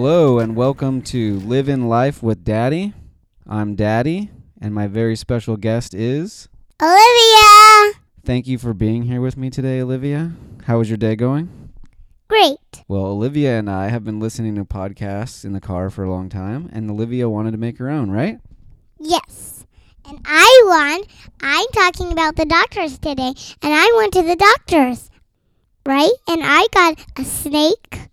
Hello and welcome to Live in Life with Daddy. I'm Daddy, and my very special guest is. Olivia! Thank you for being here with me today, Olivia. How was your day going? Great. Well, Olivia and I have been listening to podcasts in the car for a long time, and Olivia wanted to make her own, right? Yes. And I won. I'm talking about the doctors today, and I went to the doctors, right? And I got a snake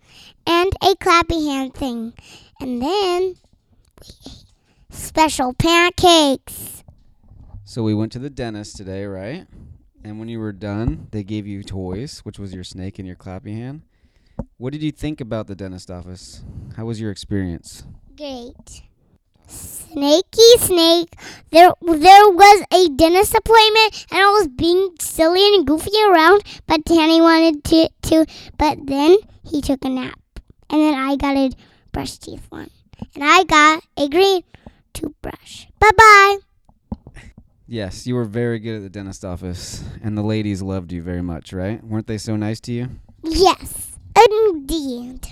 and a clappy hand thing. And then we ate special pancakes. So we went to the dentist today, right? And when you were done, they gave you toys, which was your snake and your clappy hand. What did you think about the dentist office? How was your experience? Great. Snaky snake. There there was a dentist appointment and I was being silly and goofy around, but Danny wanted to to but then he took a nap. And then I got a brush teeth one. And I got a green toothbrush. Bye bye. Yes, you were very good at the dentist office, and the ladies loved you very much, right? Weren't they so nice to you? Yes, indeed.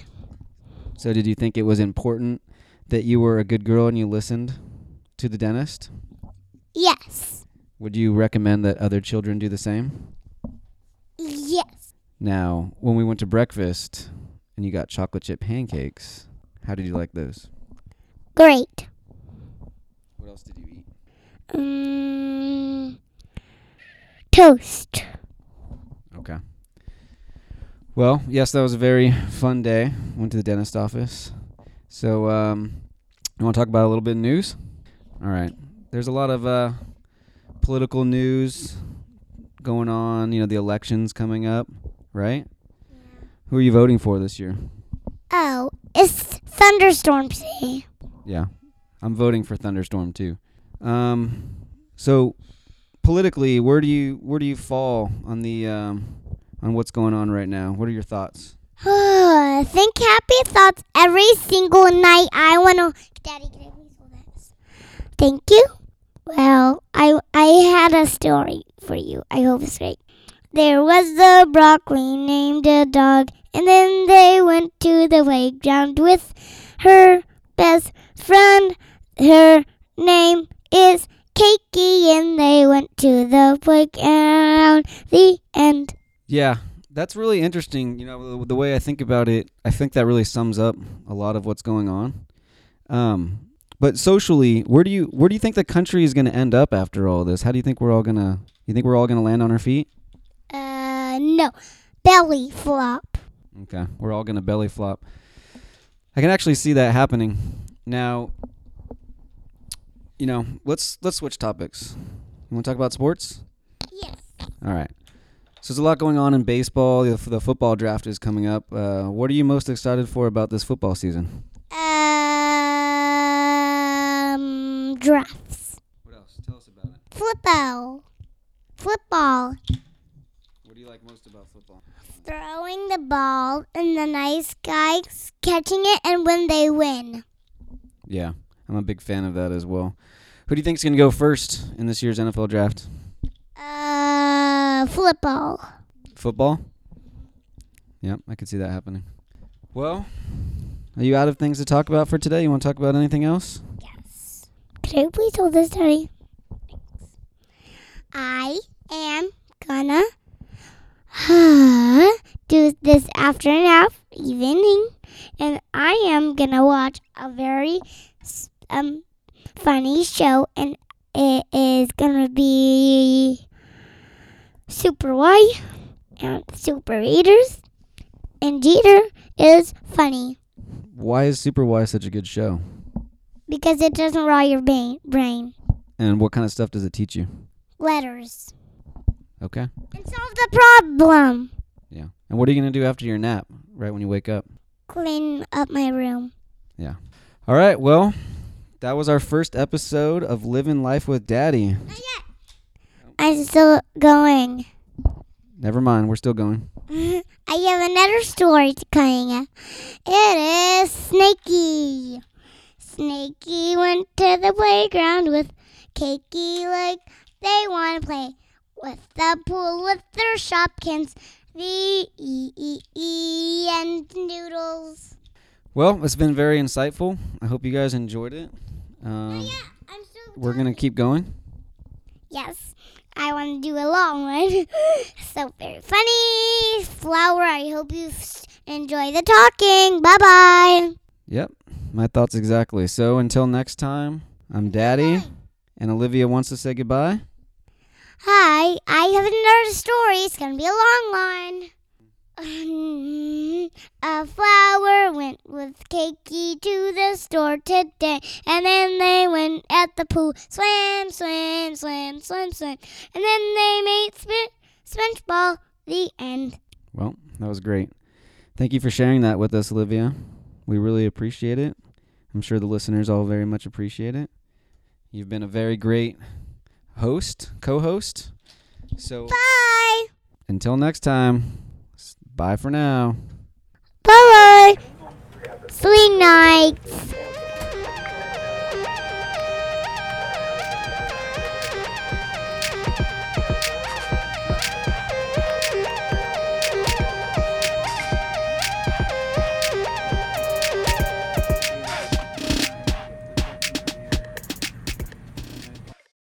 So, did you think it was important that you were a good girl and you listened to the dentist? Yes. Would you recommend that other children do the same? Yes. Now, when we went to breakfast and you got chocolate chip pancakes, how did you like those? Great. What else did you eat? Mm, toast. Okay. Well, yes, that was a very fun day. Went to the dentist office. So, um, you want to talk about a little bit of news? All right. There's a lot of uh, political news going on. You know, the elections coming up, right? Who are you voting for this year? Oh, it's thunderstorm day. Yeah, I'm voting for Thunderstorm too. Um, so politically, where do you where do you fall on the um, on what's going on right now? What are your thoughts? Think happy thoughts every single night. I want to. Daddy, can I please hold this? Thank you. Well, I I had a story for you. I hope it's great. There was a broccoli named a dog, and then they went to the playground with her best friend. Her name is Cakey, and they went to the playground. The end. Yeah, that's really interesting. You know, the, the way I think about it, I think that really sums up a lot of what's going on. Um, but socially, where do you where do you think the country is going to end up after all this? How do you think we're all gonna? You think we're all gonna land on our feet? Uh, no. Belly flop. Okay, we're all gonna belly flop. I can actually see that happening. Now, you know, let's let's switch topics. You want to talk about sports? Yes. All right. So there's a lot going on in baseball. The, the football draft is coming up. Uh, what are you most excited for about this football season? Um, drafts. What else? Tell us about it. Football. Football. You like most about football? Throwing the ball and the nice guys catching it and when they win. Yeah, I'm a big fan of that as well. Who do you think's gonna go first in this year's NFL draft? Uh, football. Football? Yep, I could see that happening. Well, are you out of things to talk about for today? You want to talk about anything else? Yes. Could I please hold this, Daddy? I am gonna do this after an hour evening, and I am gonna watch a very um funny show, and it is gonna be Super Why and Super Eaters, and Jeter is funny Why is Super Why such a good show? because it doesn't raw your brain. And what kind of stuff does it teach you? Letters. Okay. And solve the problem. Yeah. And what are you going to do after your nap, right when you wake up? Clean up my room. Yeah. All right. Well, that was our first episode of Living Life with Daddy. Not yet. I'm still going. Never mind. We're still going. I have another story to coming. It is Snaky. Snaky went to the playground with Cakey like they want to play with the pool with their shopkins, the E E E and noodles. Well, it's been very insightful. I hope you guys enjoyed it. Um, I'm still. we're gonna keep going. Yes, I want to do a long one. so very funny. Flower, I hope you enjoy the talking. Bye bye. Yep, my thoughts exactly. So until next time, I'm Daddy, and Olivia wants to say goodbye. Hi, I have another story. It's gonna be a long one. a flower went with Cakey to the store today, and then they went at the pool, Swim, swim, swim, swim, swim, and then they made spin, sponge. The end. Well, that was great. Thank you for sharing that with us, Olivia. We really appreciate it. I'm sure the listeners all very much appreciate it. You've been a very great host, co-host. So Bye. until next time, bye for now. Bye bye. Sweet nights.